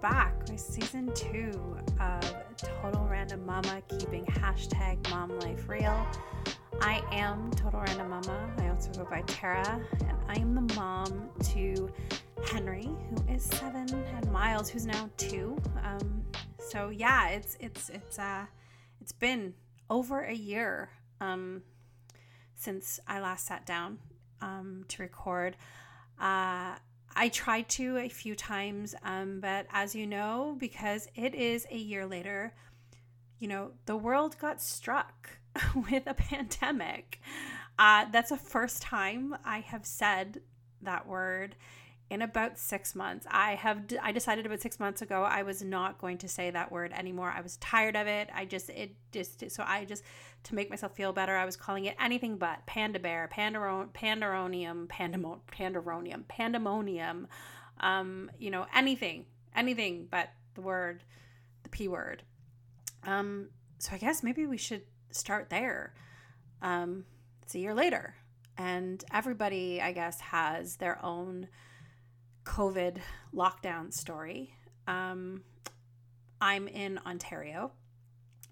back with season two of Total Random Mama, keeping hashtag Mom Life Real. I am Total Random Mama. I also go by Tara, and I am the mom to Henry, who is seven, and Miles, who's now two. Um, so yeah, it's it's it's uh it's been over a year um since I last sat down um to record. Uh I tried to a few times, um, but as you know, because it is a year later, you know, the world got struck with a pandemic. Uh, that's the first time I have said that word in about six months. I have I decided about six months ago I was not going to say that word anymore. I was tired of it. I just it just so I just to make myself feel better. I was calling it anything but panda bear, pandaron, pandaronium, pandemo, pandaronium, pandemonium, um, you know anything, anything but the word, the p word. Um, so I guess maybe we should start there. Um, it's a year later, and everybody I guess has their own COVID lockdown story. Um, I'm in Ontario,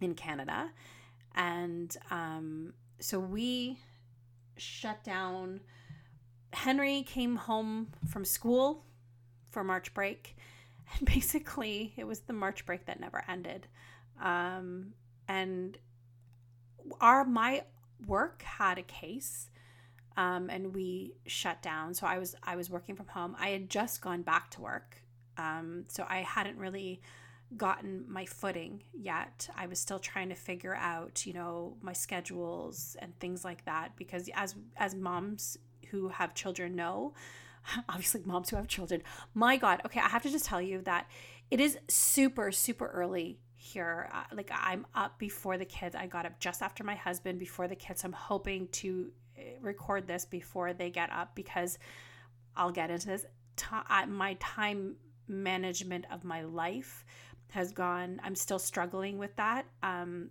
in Canada, and um, so we shut down. Henry came home from school for March break, and basically it was the March break that never ended. Um, and our my work had a case um, and we shut down. So I was I was working from home. I had just gone back to work, um, so I hadn't really gotten my footing yet. I was still trying to figure out, you know, my schedules and things like that because as as moms who have children know, obviously moms who have children, my god, okay, I have to just tell you that it is super super early here. Uh, like I'm up before the kids. I got up just after my husband before the kids. I'm hoping to record this before they get up because I'll get into this. my time management of my life has gone, I'm still struggling with that. Um,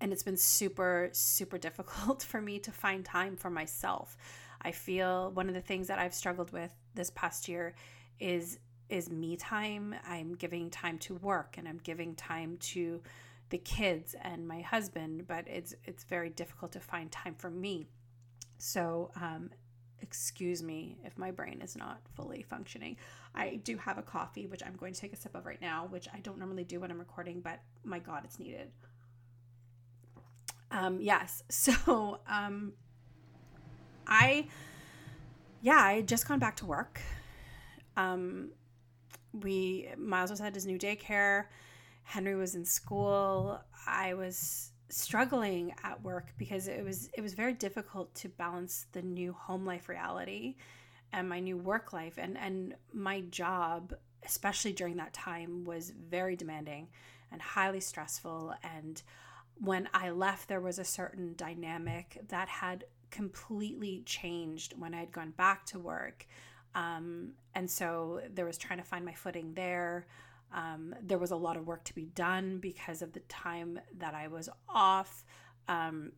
and it's been super, super difficult for me to find time for myself. I feel one of the things that I've struggled with this past year is is me time. I'm giving time to work and I'm giving time to the kids and my husband, but it's it's very difficult to find time for me. So, um, excuse me if my brain is not fully functioning. I do have a coffee, which I'm going to take a sip of right now, which I don't normally do when I'm recording, but my God, it's needed. Um, yes. So, um, I, yeah, I had just gone back to work. Um, we, Miles was at his new daycare. Henry was in school. I was struggling at work because it was it was very difficult to balance the new home life reality and my new work life. And and my job especially during that time was very demanding and highly stressful. And when I left there was a certain dynamic that had completely changed when I had gone back to work. Um, and so there was trying to find my footing there um, there was a lot of work to be done because of the time that I was off. Um,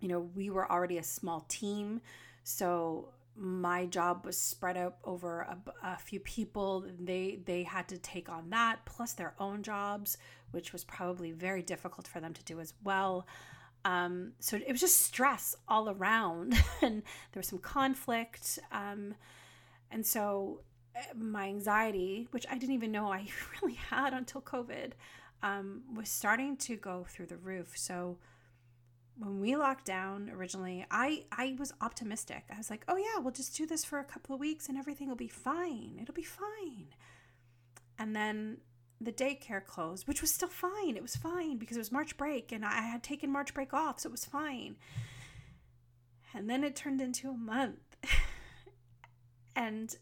you know, we were already a small team, so my job was spread out over a, a, few people. They they had to take on that plus their own jobs, which was probably very difficult for them to do as well. Um, so it was just stress all around, and there was some conflict. Um, and so my anxiety, which I didn't even know I really had until COVID, um, was starting to go through the roof. So when we locked down originally, I I was optimistic. I was like, "Oh yeah, we'll just do this for a couple of weeks and everything will be fine. It'll be fine." And then the daycare closed, which was still fine. It was fine because it was March break and I had taken March break off, so it was fine. And then it turned into a month. and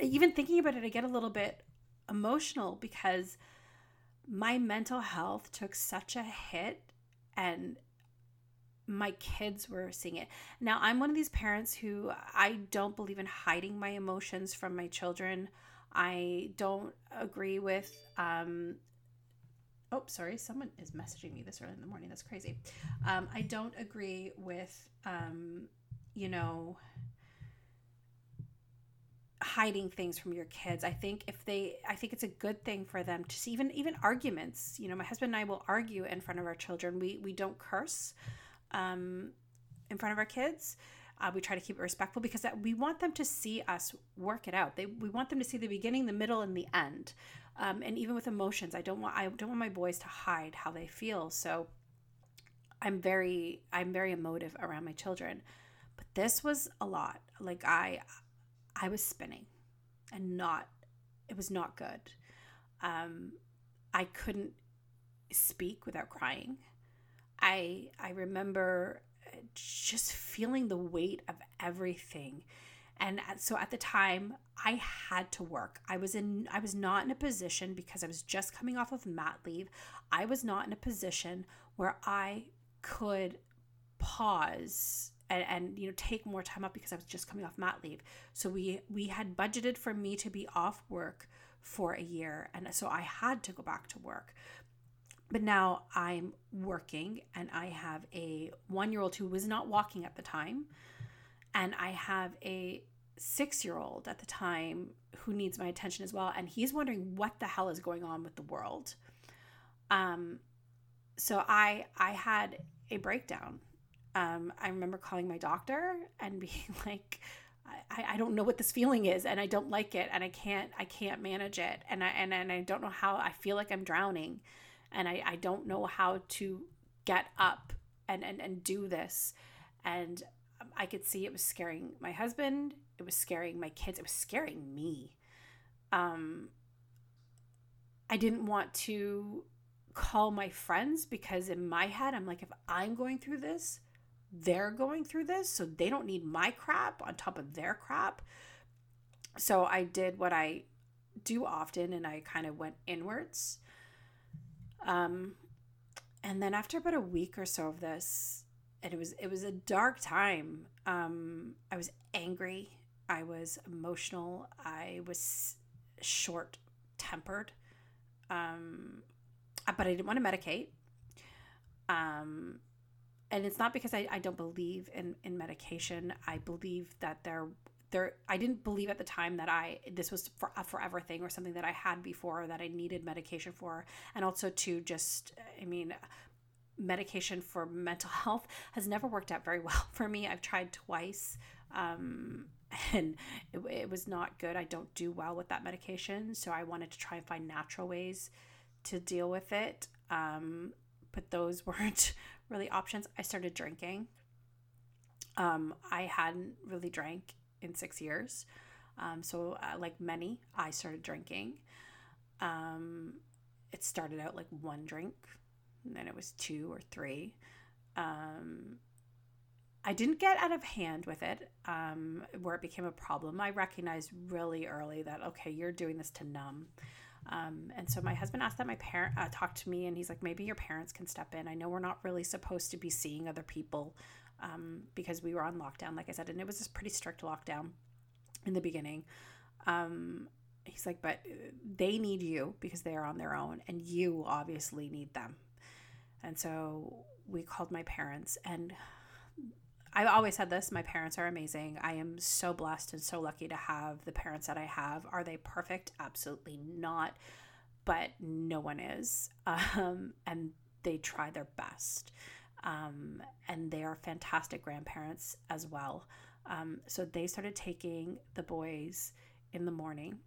even thinking about it, I get a little bit emotional because my mental health took such a hit and my kids were seeing it. Now, I'm one of these parents who I don't believe in hiding my emotions from my children. I don't agree with um oh sorry someone is messaging me this early in the morning that's crazy um, i don't agree with um, you know hiding things from your kids. I think if they I think it's a good thing for them to see even even arguments. You know, my husband and I will argue in front of our children. We we don't curse um, in front of our kids. Uh, we try to keep it respectful because that, we want them to see us work it out. They, we want them to see the beginning, the middle, and the end. Um, and even with emotions, I don't want I don't want my boys to hide how they feel. So I'm very I'm very emotive around my children. But this was a lot. Like I I was spinning and not it was not good. Um I couldn't speak without crying. I I remember just feeling the weight of everything. And so at the time, I had to work. I was in I was not in a position because I was just coming off of mat leave. I was not in a position where I could pause and, and, you know take more time up because I was just coming off mat leave. So we we had budgeted for me to be off work for a year and so I had to go back to work. But now I'm working and I have a 1-year-old who was not walking at the time and I have a 6-year-old at the time who needs my attention as well and he's wondering what the hell is going on with the world. Um so I I had a breakdown. Um, I remember calling my doctor and being like, I, I don't know what this feeling is and I don't like it and I can't I can't manage it and I and, and I don't know how I feel like I'm drowning and I, I don't know how to get up and, and, and do this. And I could see it was scaring my husband, it was scaring my kids, it was scaring me. Um I didn't want to call my friends because in my head I'm like if I'm going through this, they're going through this, so they don't need my crap on top of their crap. So I did what I do often and I kind of went inwards. Um and then after about a week or so of this, and it was it was a dark time. Um I was angry, I was emotional, I was short-tempered. Um but I didn't want to medicate. Um, and it's not because I, I don't believe in, in medication. I believe that there there I didn't believe at the time that I this was for a forever thing or something that I had before that I needed medication for. And also to just I mean medication for mental health has never worked out very well for me. I've tried twice. Um, and it, it was not good. I don't do well with that medication. So I wanted to try and find natural ways to deal with it. Um, but those weren't really options. I started drinking. Um, I hadn't really drank in six years. Um, so, uh, like many, I started drinking. Um, it started out like one drink, and then it was two or three. Um, I didn't get out of hand with it um, where it became a problem. I recognized really early that, okay, you're doing this to numb. Um, and so my husband asked that my parent uh, talk to me, and he's like, maybe your parents can step in. I know we're not really supposed to be seeing other people um, because we were on lockdown, like I said, and it was this pretty strict lockdown in the beginning. Um, he's like, but they need you because they are on their own, and you obviously need them. And so we called my parents, and I always said this my parents are amazing. I am so blessed and so lucky to have the parents that I have. Are they perfect? Absolutely not. But no one is. Um, and they try their best. Um, and they are fantastic grandparents as well. Um, so they started taking the boys in the morning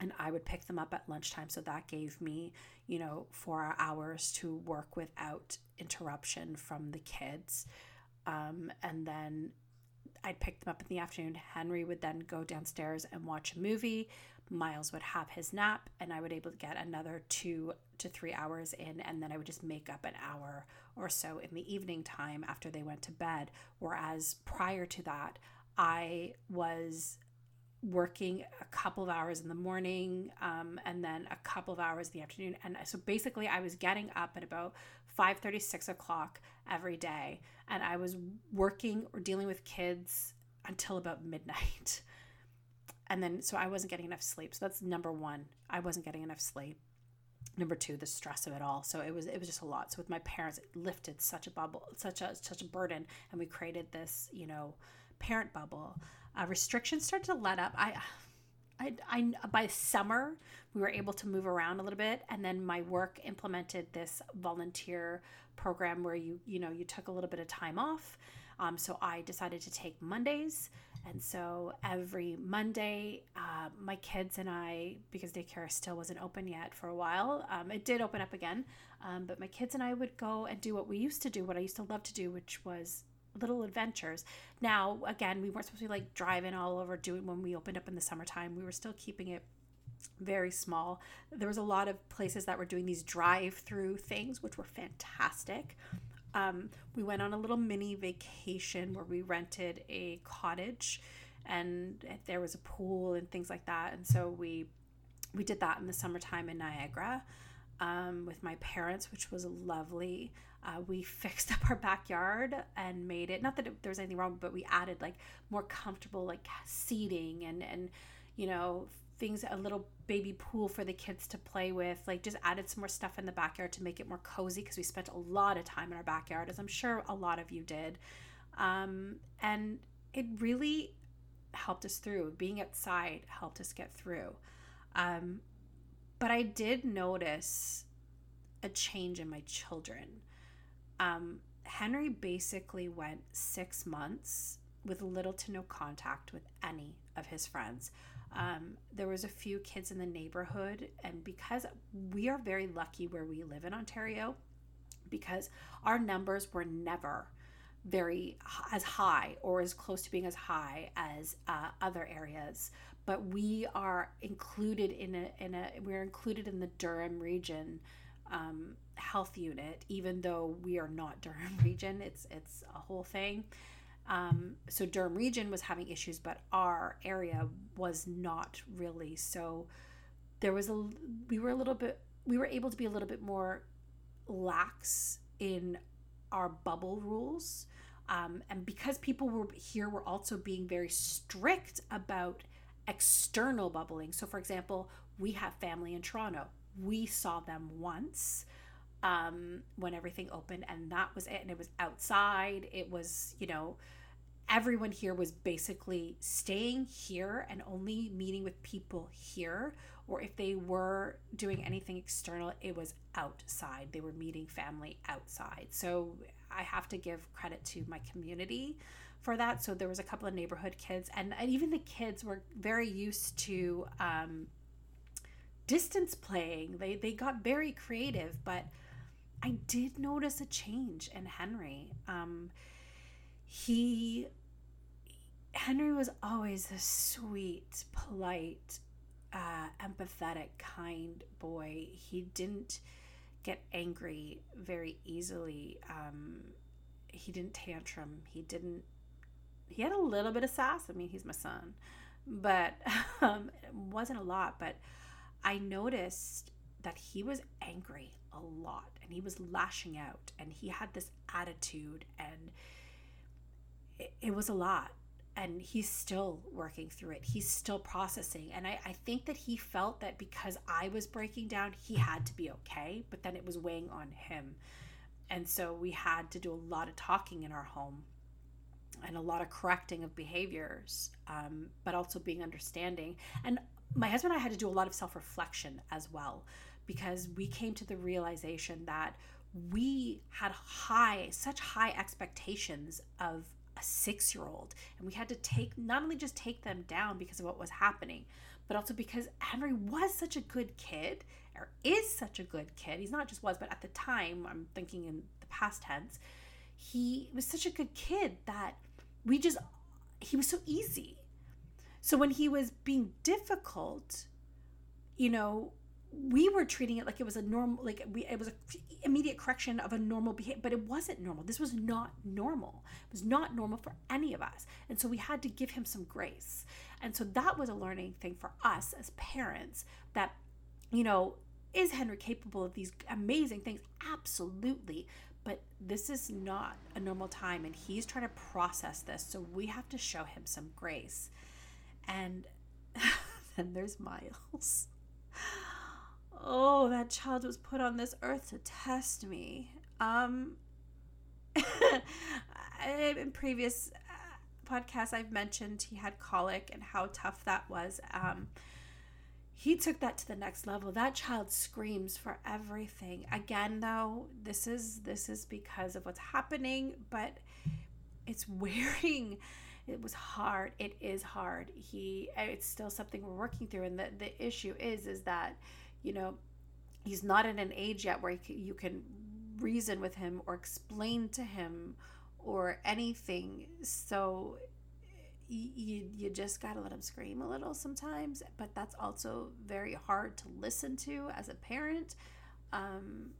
and I would pick them up at lunchtime. So that gave me, you know, four hours to work without interruption from the kids. Um, and then I'd pick them up in the afternoon. Henry would then go downstairs and watch a movie. Miles would have his nap, and I would able to get another two to three hours in, and then I would just make up an hour or so in the evening time after they went to bed. Whereas prior to that, I was working a couple of hours in the morning um, and then a couple of hours in the afternoon. And so basically i was getting up at about 5 36 o'clock every day and i was working or dealing with kids until about midnight. And then so i wasn't getting enough sleep. So that's number one. I wasn't getting enough sleep. Number two the stress of it all. So it was it was just a lot. So with my parents it lifted such a bubble such a such a burden and we created this you know parent bubble uh, restrictions started to let up. I I, I by summer we were able to move around a little bit and then my work implemented this volunteer program where you you know you took a little bit of time off um, so i decided to take mondays and so every monday uh, my kids and i because daycare still wasn't open yet for a while um, it did open up again um, but my kids and i would go and do what we used to do what i used to love to do which was little adventures. Now, again, we weren't supposed to be like driving all over doing when we opened up in the summertime. We were still keeping it very small. There was a lot of places that were doing these drive-through things, which were fantastic. Um, we went on a little mini vacation where we rented a cottage, and there was a pool and things like that. And so we we did that in the summertime in Niagara um, with my parents, which was lovely. Uh, we fixed up our backyard and made it not that it, there was anything wrong, but we added like more comfortable like seating and and you know things a little baby pool for the kids to play with like just added some more stuff in the backyard to make it more cozy because we spent a lot of time in our backyard as i'm sure a lot of you did. Um, and it really helped us through. Being outside helped us get through. Um, but i did notice a change in my children um, Henry basically went six months with little to no contact with any of his friends. Um, there was a few kids in the neighborhood, and because we are very lucky where we live in Ontario, because our numbers were never very as high or as close to being as high as uh, other areas but we are included in a in a we're included in the Durham region um, health unit, even though we are not Durham region. It's it's a whole thing. Um, so Durham region was having issues, but our area was not really. So there was a we were a little bit we were able to be a little bit more lax in our bubble rules. Um, and because people were here were also being very strict about external bubbling. So, for example, we have family in Toronto we saw them once um, when everything opened, and that was it. And it was outside. It was, you know, everyone here was basically staying here and only meeting with people here. Or if they were doing anything external, it was outside. They were meeting family outside. So I have to give credit to my community for that. So there was a couple of neighborhood kids, and, and even the kids were very used to um, distance playing. They they got very creative, but I did notice a change in Henry. Um, he Henry was always a sweet, polite, uh, empathetic, kind boy. He didn't get angry very easily. Um, he didn't tantrum. He didn't. He had a little bit of sass. I mean, he's my son, but um, it wasn't a lot. But I noticed that he was angry a lot and he was lashing out and he had this attitude and it, it was a lot. And he's still working through it. He's still processing. And I, I think that he felt that because i was breaking down he had to be okay but then it was weighing on him. And so we had to do a lot of talking in our home and a lot of correcting of behaviors um, but also being understanding. And my husband and I had to do a lot of self reflection as well because we came to the realization that we had high, such high expectations of a six year old. And we had to take, not only just take them down because of what was happening, but also because Henry was such a good kid, or is such a good kid. He's not just was, but at the time, I'm thinking in the past tense, he was such a good kid that we just, he was so easy so when he was being difficult, you know, we were treating it like it was a normal like we it was a immediate correction of a normal behavior but it wasn't normal. This was not normal. It was not normal for any of us. And so we had to give him some grace. And so that was a learning thing for us as parents that you know is henry capable of these amazing things? Absolutely. But this is not a normal time and he's trying to process this. So we have to show him some grace. And then there's Miles. Oh, that child was put on this earth to test me. Um, in previous podcast, I've mentioned he had colic and how tough that was. Um, he took that to the next level. That child screams for everything. Again, though, this is this is because of what's happening, but it's wearing it was hard it is hard he it's still something we're working through and the, the issue is is that you know he's not in an age yet where you can reason with him or explain to him or anything. So you, you just got to let him scream a little sometimes, but that's also very hard to listen to as a parent. Um,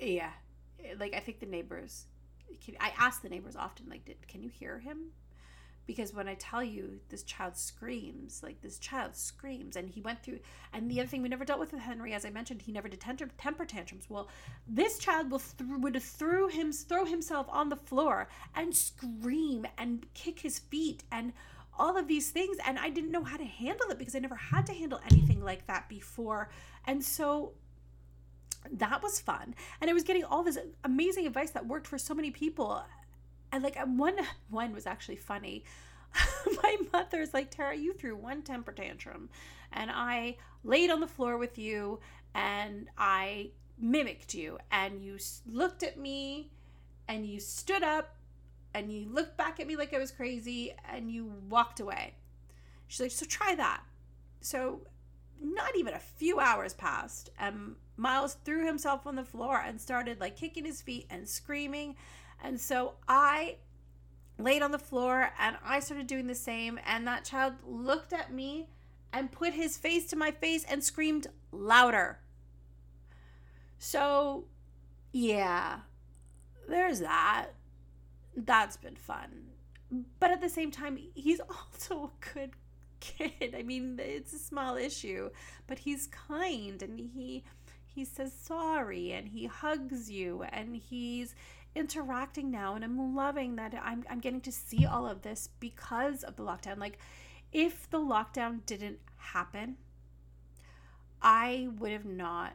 yeah, like I think the neighbors, I ask the neighbors often, like, did, can you hear him? Because when I tell you this child screams, like this child screams, and he went through, and the other thing we never dealt with with Henry, as I mentioned, he never did temper, temper tantrums. Well, this child will th- would throw him throw himself on the floor and scream and kick his feet and all of these things, and I didn't know how to handle it because I never had to handle anything like that before, and so that was fun and i was getting all this amazing advice that worked for so many people and like one one was actually funny. My mother's like tara you threw one temper tantrum and i laid on the floor with you and i mimicked you and you looked at me and you stood up and you looked back at me like i was crazy and you walked away. She's like so try that. So not even a few hours passed and miles threw himself on the floor and started like kicking his feet and screaming and so I laid on the floor and I started doing the same. And that child looked at me and put his face to my face and screamed louder. So, yeah, there's that. That's been fun. But at the same time, he's also a good kid. I mean, it's a small issue, but he's kind and he he says sorry and he hugs you and he's interacting now and I'm loving that I'm I'm getting to see all of this because of the lockdown. Like if the lockdown didn't happen, I would have not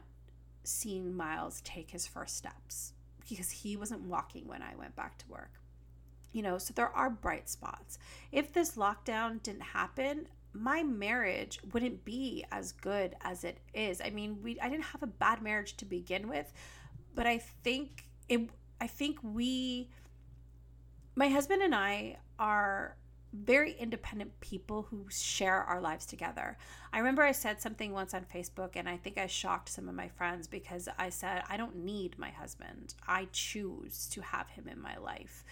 seen Miles take his first steps because he wasn't walking when I went back to work. You know, so there are bright spots. If this lockdown didn't happen, my marriage wouldn't be as good as it is. I mean, we I didn't have a bad marriage to begin with, but I think it I think we, my husband and I, are very independent people who share our lives together. I remember I said something once on Facebook, and I think I shocked some of my friends because I said, I don't need my husband. I choose to have him in my life.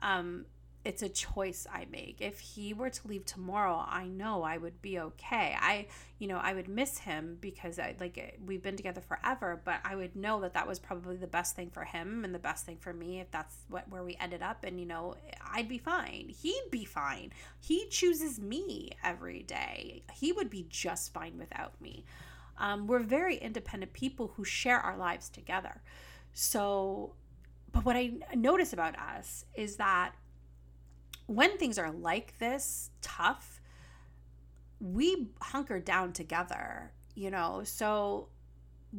Um, it's a choice I make. If he were to leave tomorrow, I know I would be okay. I, you know, I would miss him because I like we've been together forever, but I would know that that was probably the best thing for him and the best thing for me if that's what where we ended up and you know, I'd be fine. He'd be fine. He chooses me every day. He would be just fine without me. Um, we're very independent people who share our lives together. So, but what I notice about us is that when things are like this tough, we hunker down together, you know. So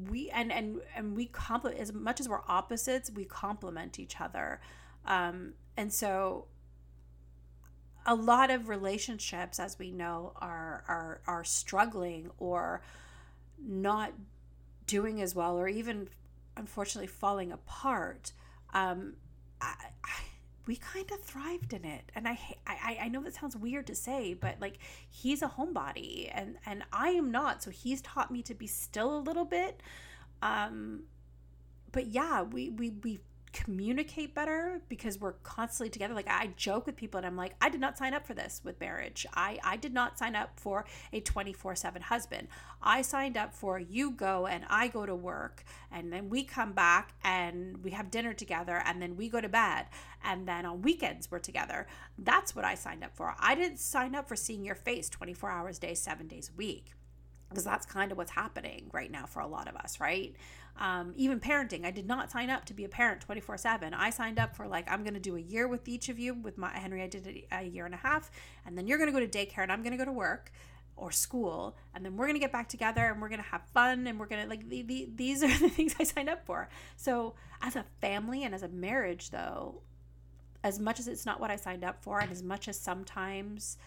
we and and and we complement as much as we're opposites, we complement each other. Um, and so a lot of relationships, as we know, are are are struggling or not doing as well, or even unfortunately falling apart. Um, I, I we kind of thrived in it. And I, I i know that sounds weird to say but like he's a homebody and and i am not so he's taught me to be still a little bit. Um but yeah we we we communicate better because we're constantly together. Like i joke with people and i'm like i did not sign up for this with marriage. I i did not sign up for a 24/7 husband. I signed up for you go and i go to work and then we come back and we have dinner together and then we go to bed and then on weekends we're together. That's what i signed up for. I didn't sign up for seeing your face 24 hours a day 7 days a week because that's kind of what's happening right now for a lot of us, right? Um, even parenting, I did not sign up to be a parent 24 7. I signed up for like, I'm going to do a year with each of you. With my Henry, I did a year and a half. And then you're going to go to daycare and I'm going to go to work or school. And then we're going to get back together and we're going to have fun. And we're going to like, the, the, these are the things I signed up for. So as a family and as a marriage, though, as much as it's not what I signed up for, and as much as sometimes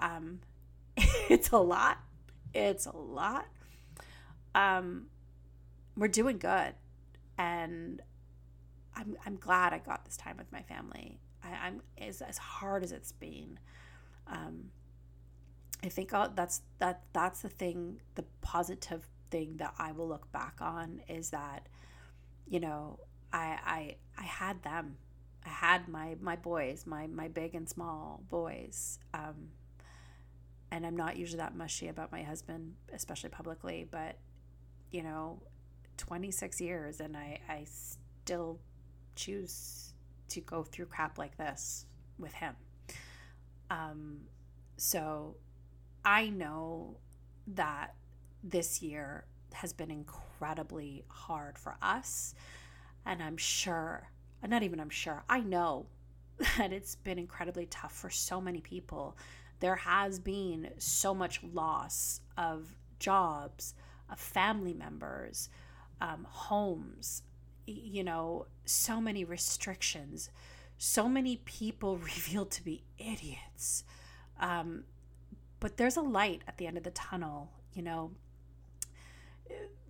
um, it's a lot, it's a lot. Um, we're doing good, and I'm I'm glad I got this time with my family. I, am as as hard as it's been. Um, I think I'll, that's that that's the thing, the positive thing that I will look back on is that, you know, I I I had them. I had my my boys, my my big and small boys. Um, and I'm not usually that mushy about my husband, especially publicly, but you know, 26 years and I I still choose to go through crap like this with him. Um, so I know that this year has been incredibly hard for us. And I'm sure, not even I'm sure, I know that it's been incredibly tough for so many people. There has been so much loss of jobs, of family members, um, homes, you know, so many restrictions, so many people revealed to be idiots. Um, but there's a light at the end of the tunnel, you know.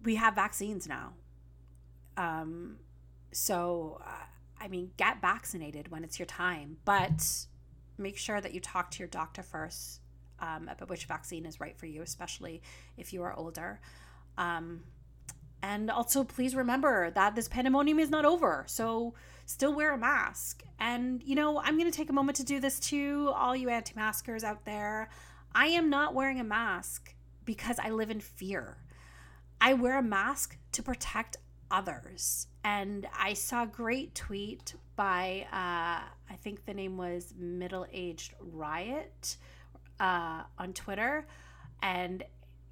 We have vaccines now. Um, so, uh, I mean, get vaccinated when it's your time, but make sure that you talk to your doctor first um, about which vaccine is right for you, especially if you are older. Um, and also, please remember that this pandemonium is not over. So, still wear a mask. And, you know, I'm going to take a moment to do this to all you anti maskers out there. I am not wearing a mask because I live in fear. I wear a mask to protect others. And I saw a great tweet by, uh, I think the name was Middle Aged Riot uh, on Twitter. And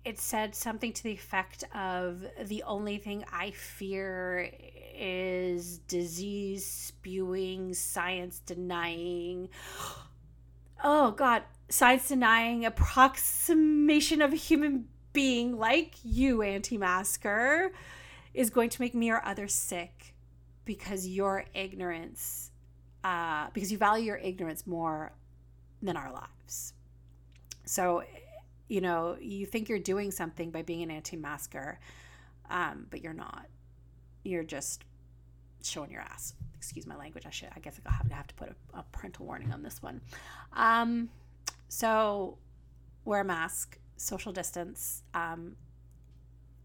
it said something to the effect of the only thing I fear is disease spewing, science denying. Oh, God. Science denying approximation of a human being like you, anti masker, is going to make me or others sick because your ignorance, uh, because you value your ignorance more than our lives. So you know, you think you're doing something by being an anti-masker, um, but you're not. You're just showing your ass. Excuse my language. I should. I guess I'll have, to, have to put a, a parental warning on this one. Um, so wear a mask, social distance, um,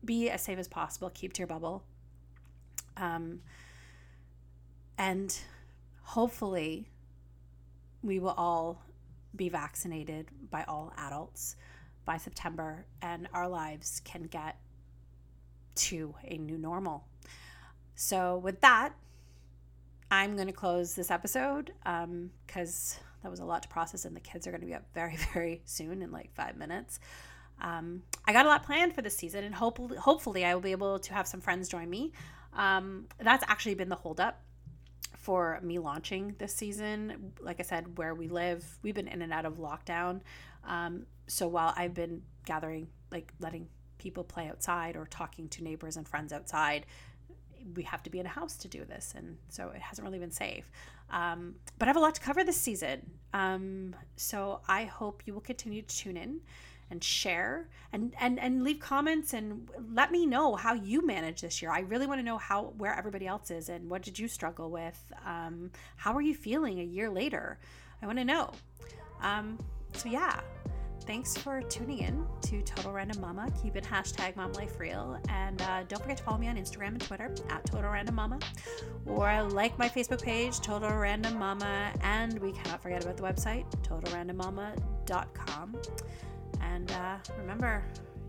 be as safe as possible. Keep to your bubble, um, and hopefully, we will all be vaccinated by all adults by September and our lives can get to a new normal. So, with that, I'm going to close this episode because um, that was a lot to process, and the kids are going to be up very, very soon in like five minutes. Um, I got a lot planned for this season, and hope, hopefully, I will be able to have some friends join me. Um, that's actually been the holdup for me launching this season. Like I said, where we live, we've been in and out of lockdown. Um, so while I've been gathering, like letting people play outside or talking to neighbors and friends outside, we have to be in a house to do this. And so it hasn't really been safe. Um, but I have a lot to cover this season. Um, so I hope you will continue to tune in and share and, and and leave comments and let me know how you manage this year. I really want to know how where everybody else is and what did you struggle with? Um, how are you feeling a year later? I want to know. Um, so yeah, thanks for tuning in to Total Random Mama. Keep it hashtag Mom Life Real. And uh, don't forget to follow me on Instagram and Twitter at Total Random Mama. Or like my Facebook page, Total Random Mama. And we cannot forget about the website, totalrandommama.com. And uh, remember,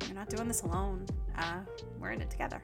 you're not doing this alone. Uh, we're in it together.